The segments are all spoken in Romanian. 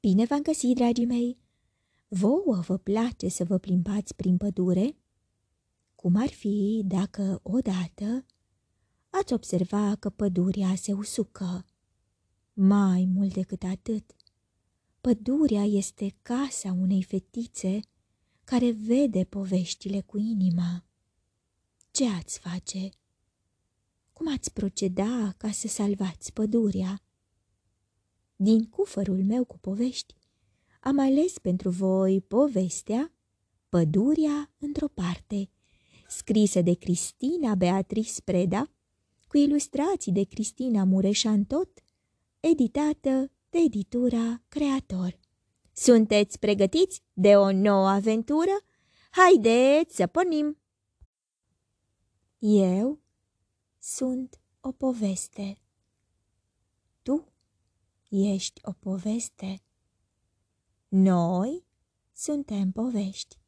Bine v-am găsit, dragii mei! Vouă vă place să vă plimbați prin pădure? Cum ar fi dacă odată ați observa că pădurea se usucă? Mai mult decât atât, pădurea este casa unei fetițe care vede poveștile cu inima. Ce ați face? Cum ați proceda ca să salvați pădurea? Din cufărul meu cu povești, am ales pentru voi povestea Pădurea într-o parte, scrisă de Cristina Beatrice Preda, cu ilustrații de Cristina Mureșan tot, editată de editura Creator. Sunteți pregătiți de o nouă aventură? Haideți să pornim! Eu sunt o poveste. Tu ești o poveste. Noi suntem povești.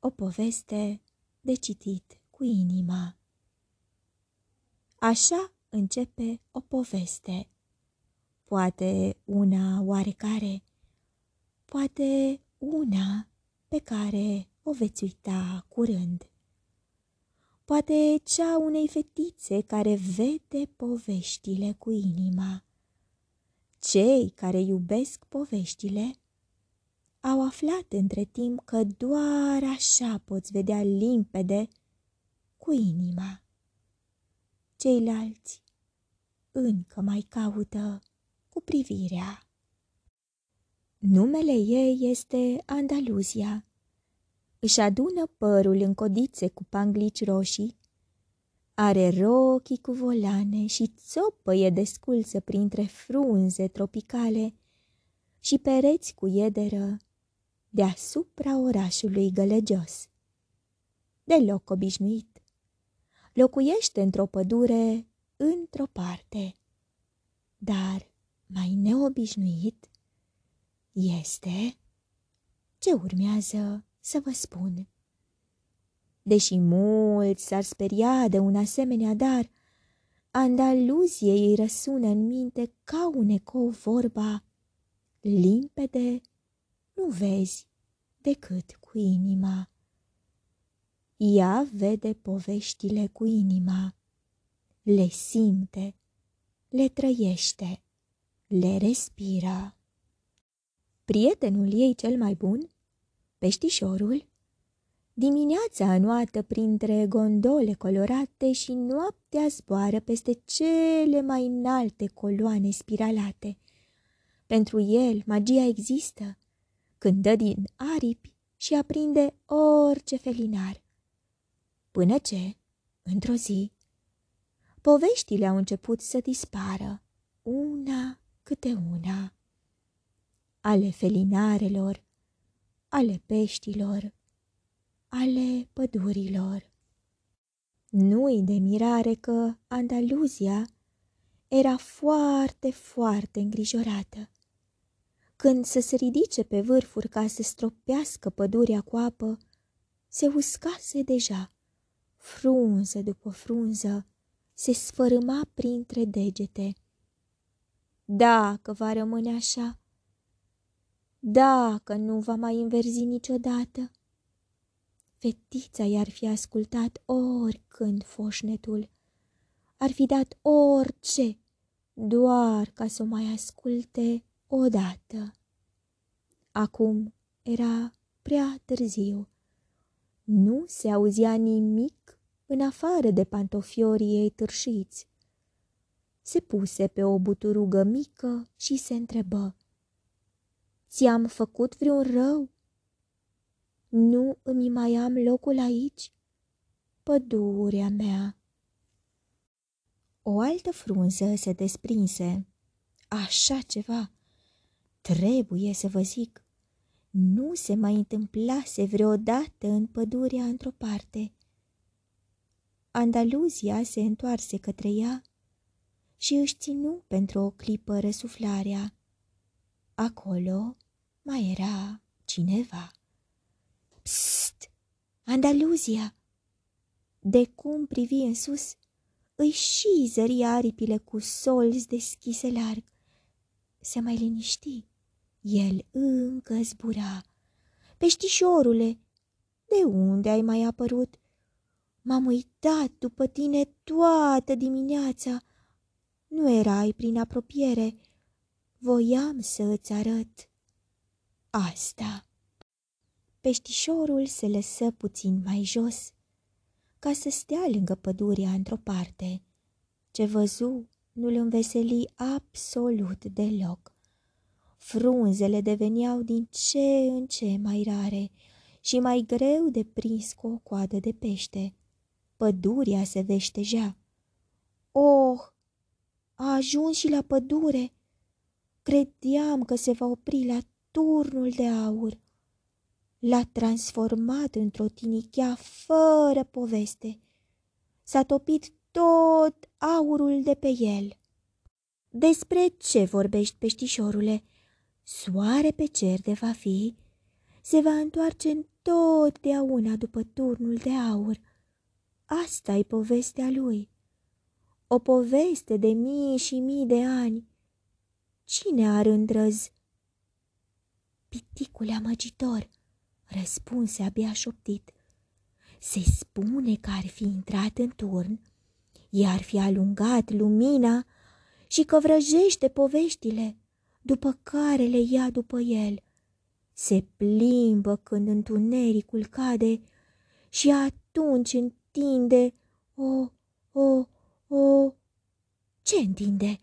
O poveste de citit cu inima. Așa începe o poveste. Poate una oarecare, poate una pe care o veți uita curând. Poate cea unei fetițe care vede poveștile cu inima. Cei care iubesc poveștile au aflat între timp că doar așa poți vedea limpede cu inima. Ceilalți încă mai caută cu privirea. Numele ei este Andaluzia. Își adună părul în codițe cu panglici roșii are rochii cu volane și țopăie desculță printre frunze tropicale și pereți cu iederă deasupra orașului gălăgios. Deloc obișnuit. Locuiește într-o pădure într-o parte, dar mai neobișnuit este ce urmează să vă spun. Deși mulți s-ar speria de un asemenea dar, Andaluzie îi răsună în minte ca un ecou vorba, limpede, nu vezi decât cu inima. Ea vede poveștile cu inima, le simte, le trăiește, le respiră. Prietenul ei cel mai bun, peștișorul, Dimineața înoată printre gondole colorate și noaptea zboară peste cele mai înalte coloane spiralate. Pentru el magia există când dă din aripi și aprinde orice felinar. Până ce, într-o zi, poveștile au început să dispară, una câte una, ale felinarelor, ale peștilor, ale pădurilor. Nu-i de mirare că Andaluzia era foarte, foarte îngrijorată. Când să se ridice pe vârfuri ca să stropească pădurea cu apă, se uscase deja. Frunză după frunză se sfărâma printre degete. Dacă va rămâne așa, dacă nu va mai înverzi niciodată, Fetița i-ar fi ascultat oricând foșnetul, ar fi dat orice, doar ca să o mai asculte odată. Acum era prea târziu. Nu se auzea nimic în afară de pantofiorii ei târșiți. Se puse pe o buturugă mică și se întrebă. Ți-am făcut vreun rău? Nu îmi mai am locul aici? Pădurea mea. O altă frunză se desprinse. Așa ceva. Trebuie să vă zic. Nu se mai întâmplase vreodată în pădurea într-o parte. Andaluzia se întoarse către ea și își ținu pentru o clipă răsuflarea. Acolo mai era cineva. Psst! Andaluzia! De cum privi în sus, îi și zări aripile cu solzi deschise larg. se mai liniști. El încă zbura. Peștișorule, de unde ai mai apărut? M-am uitat după tine toată dimineața. Nu erai prin apropiere. Voiam să îți arăt asta. Peștișorul se lăsă puțin mai jos, ca să stea lângă pădurea într-o parte. Ce văzu nu-l înveseli absolut deloc. Frunzele deveneau din ce în ce mai rare și mai greu de prins cu o coadă de pește. Pădurea se veștejea. Oh, a ajuns și la pădure! Credeam că se va opri la turnul de aur. L-a transformat într-o tinichea fără poveste. S-a topit tot aurul de pe el. Despre ce vorbești, peștișorule? Soare pe cer de va fi, se va întoarce întotdeauna după turnul de aur. asta e povestea lui. O poveste de mii și mii de ani. Cine ar îndrăz? Piticul amăgitor, răspunse abia șoptit. Se spune că ar fi intrat în turn, i-ar fi alungat lumina și că vrăjește poveștile, după care le ia după el. Se plimbă când întunericul cade și atunci întinde o, o, o... Ce întinde?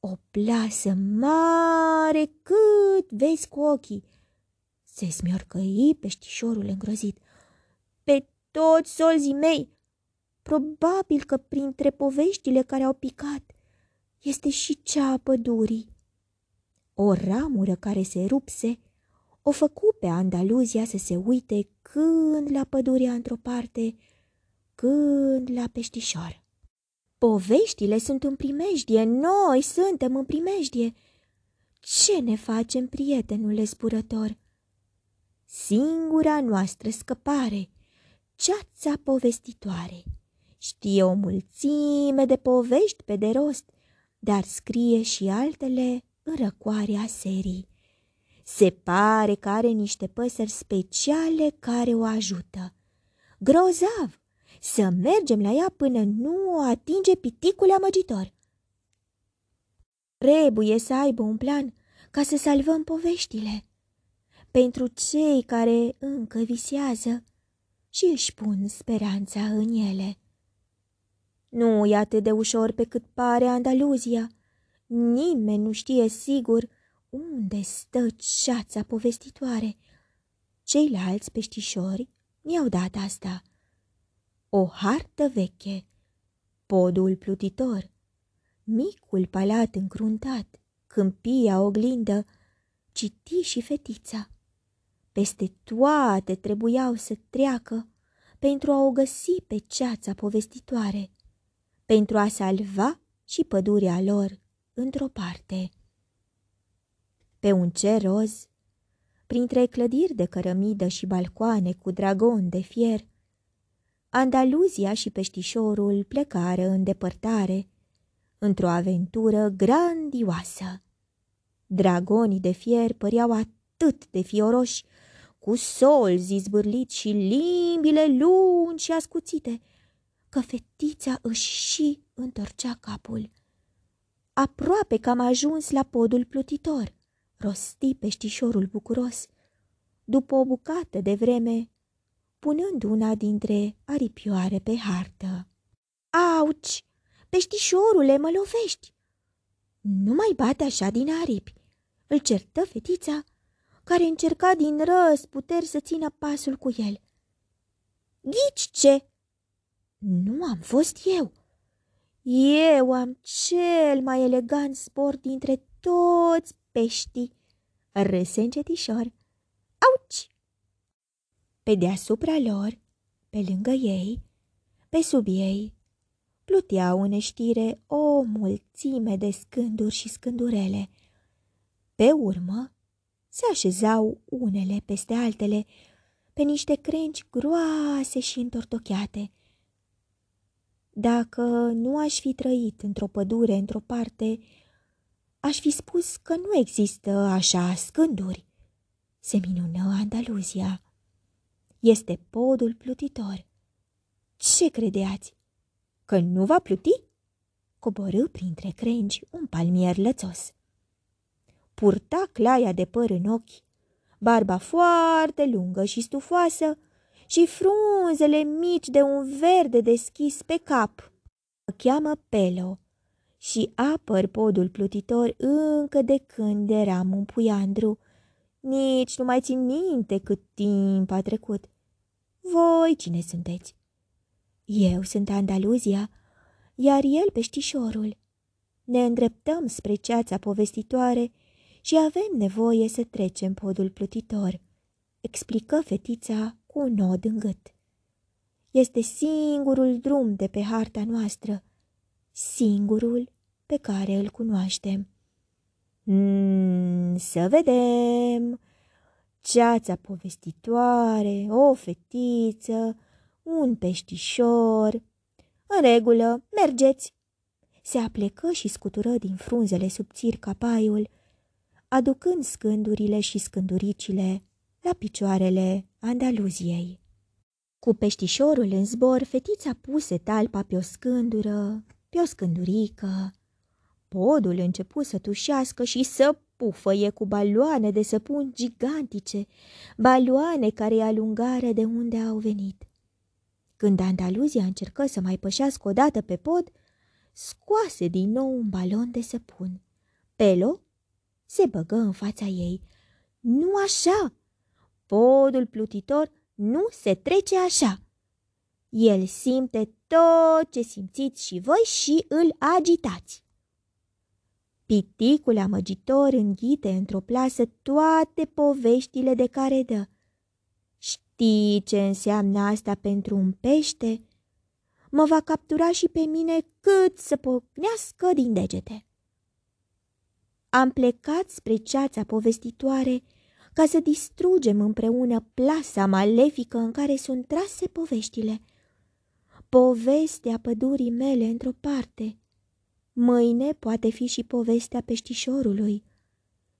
O plasă mare cât vezi cu ochii. Se smiorcăi peștișorul îngrozit. Pe toți solzii mei! Probabil că printre poveștile care au picat este și cea a pădurii. O ramură care se rupse o făcu pe Andaluzia să se uite când la pădurea într-o parte, când la peștișor. Poveștile sunt în primejdie, noi suntem în primejdie. Ce ne facem, prietenule zburător? Singura noastră scăpare, ceața povestitoare. Știe o mulțime de povești pe de rost, dar scrie și altele în răcoarea serii. Se pare că are niște păsări speciale care o ajută. Grozav! Să mergem la ea până nu o atinge piticul amăgitor. Trebuie să aibă un plan ca să salvăm poveștile. Pentru cei care încă visează și își pun speranța în ele. Nu e atât de ușor pe cât pare Andaluzia. Nimeni nu știe sigur unde stă ceața povestitoare. Ceilalți peștișori mi-au dat asta. O hartă veche, podul plutitor, micul palat încruntat, câmpia oglindă, citi și fetița. Peste toate trebuiau să treacă pentru a o găsi pe ceața povestitoare, pentru a salva și pădurea lor într-o parte. Pe un cer roz, printre clădiri de cărămidă și balcoane cu dragon de fier, Andaluzia și peștișorul plecară în depărtare, într-o aventură grandioasă. Dragonii de fier păreau atât de fioroși, cu solzi zbârliți și limbile lungi și ascuțite, că fetița își și întorcea capul. Aproape că am ajuns la podul plutitor, rosti peștișorul bucuros. După o bucată de vreme, punând una dintre aripioare pe hartă. Auci! Peștișorule, mă lovești! Nu mai bate așa din aripi, îl certă fetița, care încerca din puteri să țină pasul cu el. Ghici ce? Nu am fost eu. Eu am cel mai elegant spor dintre toți peștii, râse încetișor. Auci! Pe deasupra lor, pe lângă ei, pe sub ei, pluteau în știre o mulțime de scânduri și scândurele. Pe urmă, se așezau unele peste altele, pe niște crengi groase și întortocheate. Dacă nu aș fi trăit într-o pădure într-o parte, Aș fi spus că nu există așa scânduri, se minună Andaluzia. Este podul plutitor. Ce credeați? Că nu va pluti? Coborâ printre crengi un palmier lățos. Purta claia de păr în ochi, barba foarte lungă și stufoasă și frunzele mici de un verde deschis pe cap. Mă cheamă Pelo și apăr podul plutitor încă de când eram un puiandru. Nici nu mai țin minte cât timp a trecut. Voi cine sunteți? Eu sunt Andaluzia, iar el peștișorul. Ne îndreptăm spre ceața povestitoare și avem nevoie să trecem podul plutitor, explică fetița cu un nod în gât. Este singurul drum de pe harta noastră, singurul pe care îl cunoaștem. Mm, să vedem! Ceața povestitoare, o fetiță, un peștișor. În regulă, mergeți! Se aplecă și scutură din frunzele subțiri capaiul, aducând scândurile și scânduricile la picioarele Andaluziei. Cu peștișorul în zbor, fetița puse talpa pe o scândură, pe o scândurică. Podul începu să tușească și să pufăie cu baloane de săpun gigantice, baloane care alungară de unde au venit. Când Andaluzia încercă să mai pășească odată pe pod, scoase din nou un balon de săpun. Pelo se băgă în fața ei. Nu așa! Podul plutitor nu se trece așa. El simte tot ce simțiți și voi și îl agitați. Piticul amăgitor înghite într-o plasă toate poveștile de care dă. Știi ce înseamnă asta pentru un pește? Mă va captura și pe mine cât să pocnească din degete. Am plecat spre ceața povestitoare ca să distrugem împreună plasa malefică în care sunt trase poveștile. Povestea pădurii mele într-o parte. Mâine poate fi și povestea peștișorului.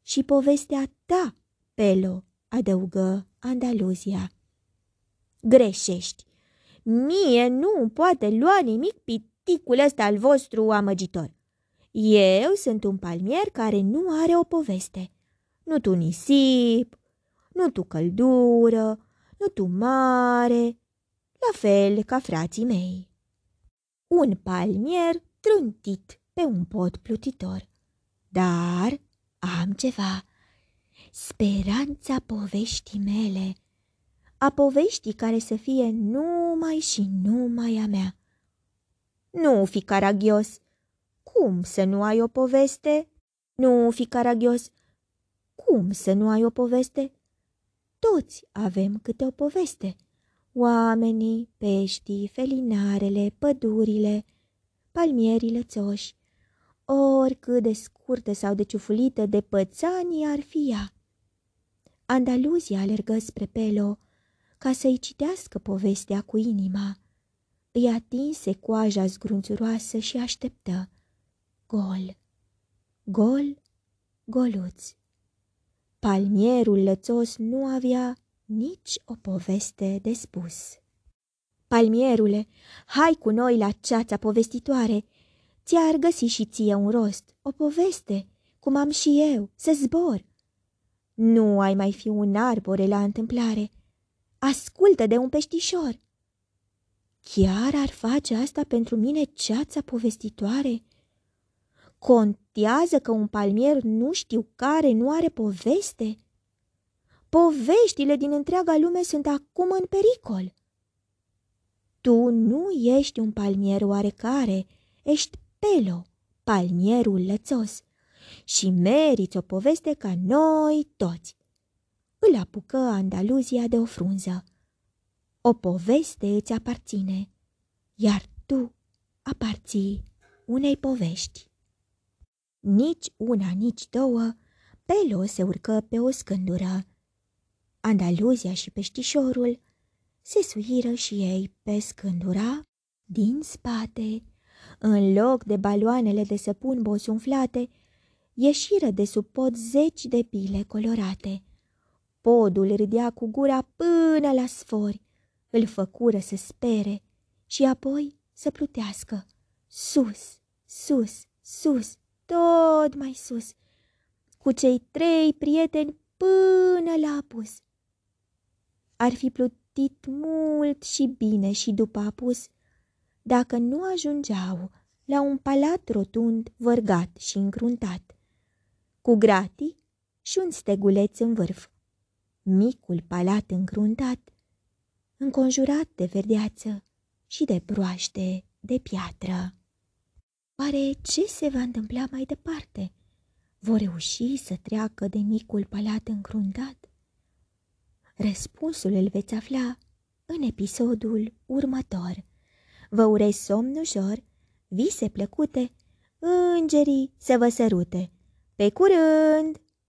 Și povestea ta, Pelo, adăugă Andaluzia. Greșești. Mie nu îmi poate lua nimic piticul ăsta al vostru amăgitor. Eu sunt un palmier care nu are o poveste. Nu tu nisip, nu tu căldură, nu tu mare, la fel ca frații mei. Un palmier trântit pe un pod plutitor. Dar am ceva, speranța poveștii mele, a poveștii care să fie numai și numai a mea. Nu fi caragios, cum să nu ai o poveste? Nu fi caragios, cum să nu ai o poveste? Toți avem câte o poveste. Oamenii, peștii, felinarele, pădurile, palmierii lățoși, oricât de scurtă sau de ciufulită de pățanii ar fi ea. Andaluzia alergă spre Pelo ca să-i citească povestea cu inima. Îi atinse coaja zgrunțuroasă și așteptă. Gol, gol, goluț. Palmierul lățos nu avea nici o poveste de spus. Palmierule, hai cu noi la ceața povestitoare. Ți-ar găsi și ție un rost, o poveste, cum am și eu, să zbor. Nu ai mai fi un arbore la întâmplare. Ascultă de un peștișor. Chiar ar face asta pentru mine ceața povestitoare? Contează că un palmier nu știu care nu are poveste? Poveștile din întreaga lume sunt acum în pericol. Tu nu ești un palmier oarecare, ești Pelo, palmierul lățos, și meriți o poveste ca noi toți. Îl apucă Andaluzia de o frunză. O poveste îți aparține, iar tu aparții unei povești. Nici una, nici două, Pelo se urcă pe o scândură. Andaluzia și peștișorul se suiră și ei pe scândura din spate. În loc de baloanele de săpun bosunflate, ieșiră de sub pod zeci de pile colorate. Podul râdea cu gura până la sfori, îl făcură să spere și apoi să plutească. Sus, sus, sus, tot mai sus, cu cei trei prieteni până la apus. Ar fi plutit mult și bine și după apus, dacă nu ajungeau la un palat rotund, vărgat și încruntat, cu gratii și un steguleț în vârf. Micul palat încruntat, înconjurat de verdeață și de broaște de piatră. Oare ce se va întâmpla mai departe? Vor reuși să treacă de micul palat încruntat? Răspunsul îl veți afla în episodul următor. Vă urez somn ușor, vise plăcute, îngerii să vă sărute. Pe curând!